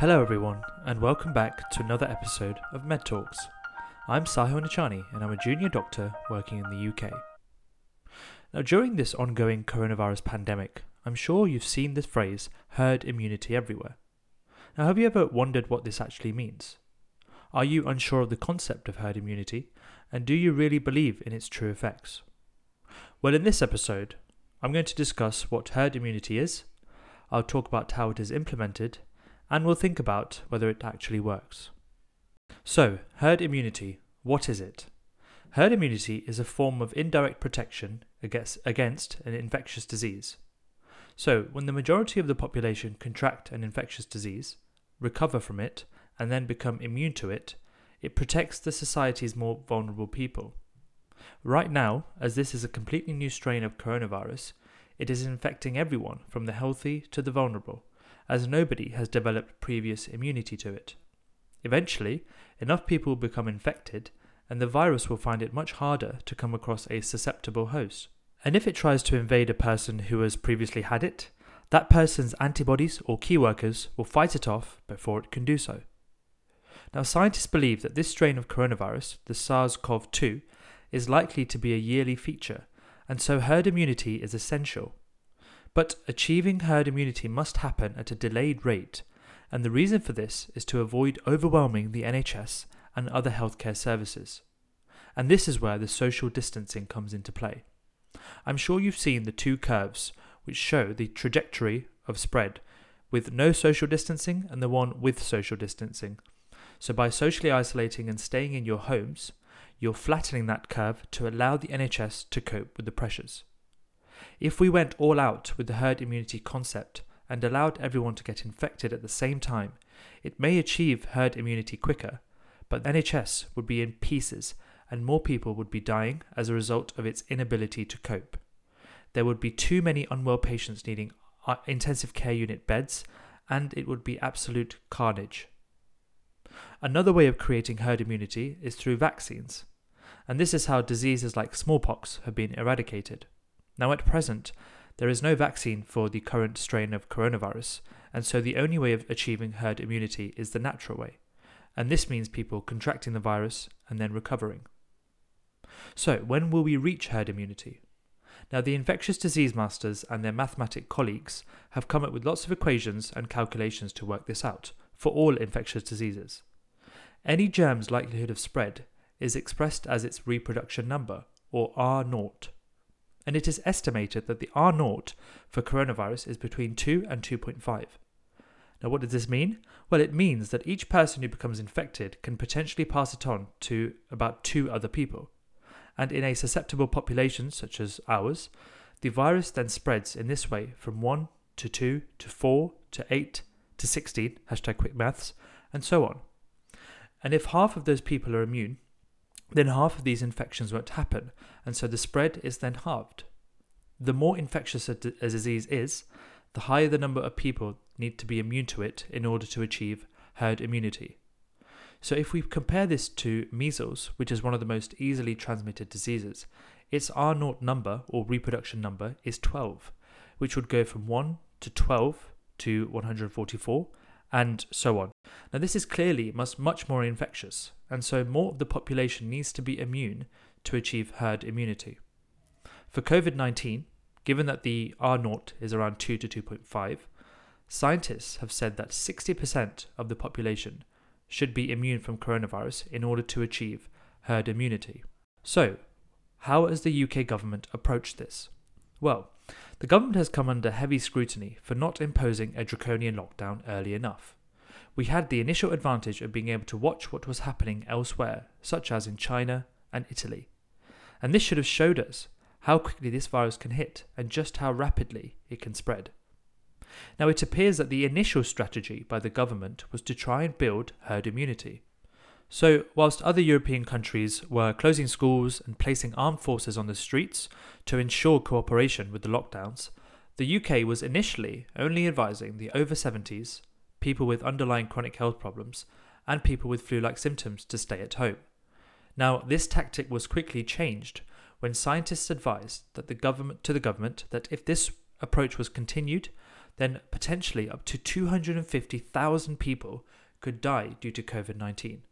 Hello, everyone, and welcome back to another episode of Med Talks. I'm Sahil Nichani, and I'm a junior doctor working in the UK. Now, during this ongoing coronavirus pandemic, I'm sure you've seen this phrase herd immunity everywhere. Now, have you ever wondered what this actually means? Are you unsure of the concept of herd immunity, and do you really believe in its true effects? Well, in this episode, I'm going to discuss what herd immunity is, I'll talk about how it is implemented, and we'll think about whether it actually works. So, herd immunity, what is it? Herd immunity is a form of indirect protection against, against an infectious disease. So, when the majority of the population contract an infectious disease, recover from it, and then become immune to it, it protects the society's more vulnerable people. Right now, as this is a completely new strain of coronavirus, it is infecting everyone from the healthy to the vulnerable, as nobody has developed previous immunity to it. Eventually, enough people will become infected, and the virus will find it much harder to come across a susceptible host. And if it tries to invade a person who has previously had it, that person's antibodies or key workers will fight it off before it can do so. Now, scientists believe that this strain of coronavirus, the SARS CoV 2, is likely to be a yearly feature, and so herd immunity is essential. But achieving herd immunity must happen at a delayed rate, and the reason for this is to avoid overwhelming the NHS and other healthcare services. And this is where the social distancing comes into play. I'm sure you've seen the two curves which show the trajectory of spread with no social distancing and the one with social distancing. So, by socially isolating and staying in your homes, you're flattening that curve to allow the NHS to cope with the pressures. If we went all out with the herd immunity concept and allowed everyone to get infected at the same time, it may achieve herd immunity quicker, but NHS would be in pieces and more people would be dying as a result of its inability to cope. There would be too many unwell patients needing uh, intensive care unit beds, and it would be absolute carnage. Another way of creating herd immunity is through vaccines, and this is how diseases like smallpox have been eradicated. Now, at present, there is no vaccine for the current strain of coronavirus, and so the only way of achieving herd immunity is the natural way, and this means people contracting the virus and then recovering. So, when will we reach herd immunity? Now, the infectious disease masters and their mathematic colleagues have come up with lots of equations and calculations to work this out for all infectious diseases. Any germ's likelihood of spread is expressed as its reproduction number, or R naught and it is estimated that the R naught for coronavirus is between 2 and 2.5. Now, what does this mean? Well, it means that each person who becomes infected can potentially pass it on to about two other people. And in a susceptible population such as ours, the virus then spreads in this way from 1 to 2 to 4 to 8 to 16, hashtag quick maths, and so on. And if half of those people are immune, then half of these infections won't happen, and so the spread is then halved. The more infectious a, d- a disease is, the higher the number of people need to be immune to it in order to achieve herd immunity. So, if we compare this to measles, which is one of the most easily transmitted diseases, its R naught number or reproduction number is 12, which would go from 1 to 12 to 144, and so on. Now, this is clearly much, more infectious, and so more of the population needs to be immune to achieve herd immunity. For COVID 19, given that the R naught is around 2 to 2.5, scientists have said that 60% of the population should be immune from coronavirus in order to achieve herd immunity. So, how has the UK government approached this? Well, the government has come under heavy scrutiny for not imposing a draconian lockdown early enough. We had the initial advantage of being able to watch what was happening elsewhere, such as in China and Italy. And this should have showed us how quickly this virus can hit and just how rapidly it can spread. Now, it appears that the initial strategy by the government was to try and build herd immunity. So, whilst other European countries were closing schools and placing armed forces on the streets to ensure cooperation with the lockdowns, the UK was initially only advising the over 70s, people with underlying chronic health problems, and people with flu like symptoms to stay at home. Now, this tactic was quickly changed when scientists advised that the government to the government that if this approach was continued, then potentially up to 250,000 people could die due to COVID 19.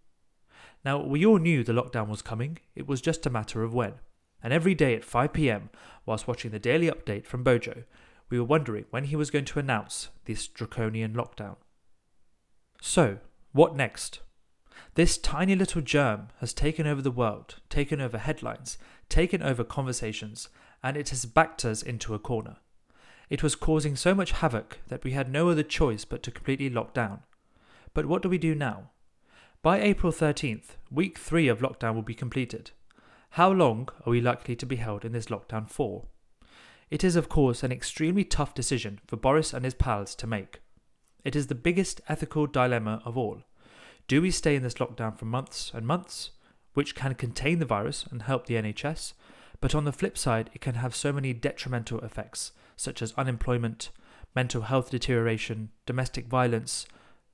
Now, we all knew the lockdown was coming, it was just a matter of when. And every day at 5 pm, whilst watching the daily update from Bojo, we were wondering when he was going to announce this draconian lockdown. So, what next? This tiny little germ has taken over the world, taken over headlines, taken over conversations, and it has backed us into a corner. It was causing so much havoc that we had no other choice but to completely lock down. But what do we do now? By April 13th, week 3 of lockdown will be completed. How long are we likely to be held in this lockdown for? It is, of course, an extremely tough decision for Boris and his pals to make. It is the biggest ethical dilemma of all. Do we stay in this lockdown for months and months, which can contain the virus and help the NHS, but on the flip side, it can have so many detrimental effects, such as unemployment, mental health deterioration, domestic violence,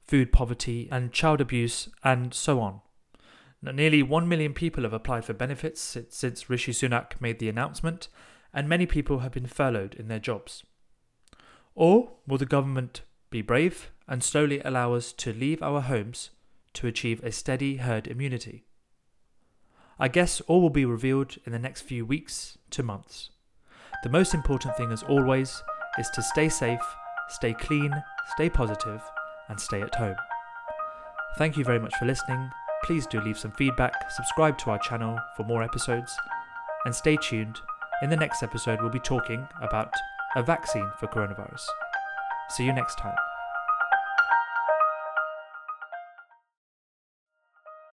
food poverty, and child abuse, and so on. Now, nearly 1 million people have applied for benefits since Rishi Sunak made the announcement, and many people have been furloughed in their jobs. Or will the government be brave, and slowly allow us to leave our homes to achieve a steady herd immunity. I guess all will be revealed in the next few weeks to months. The most important thing, as always, is to stay safe, stay clean, stay positive, and stay at home. Thank you very much for listening. Please do leave some feedback, subscribe to our channel for more episodes, and stay tuned. In the next episode, we'll be talking about a vaccine for coronavirus. See you next time.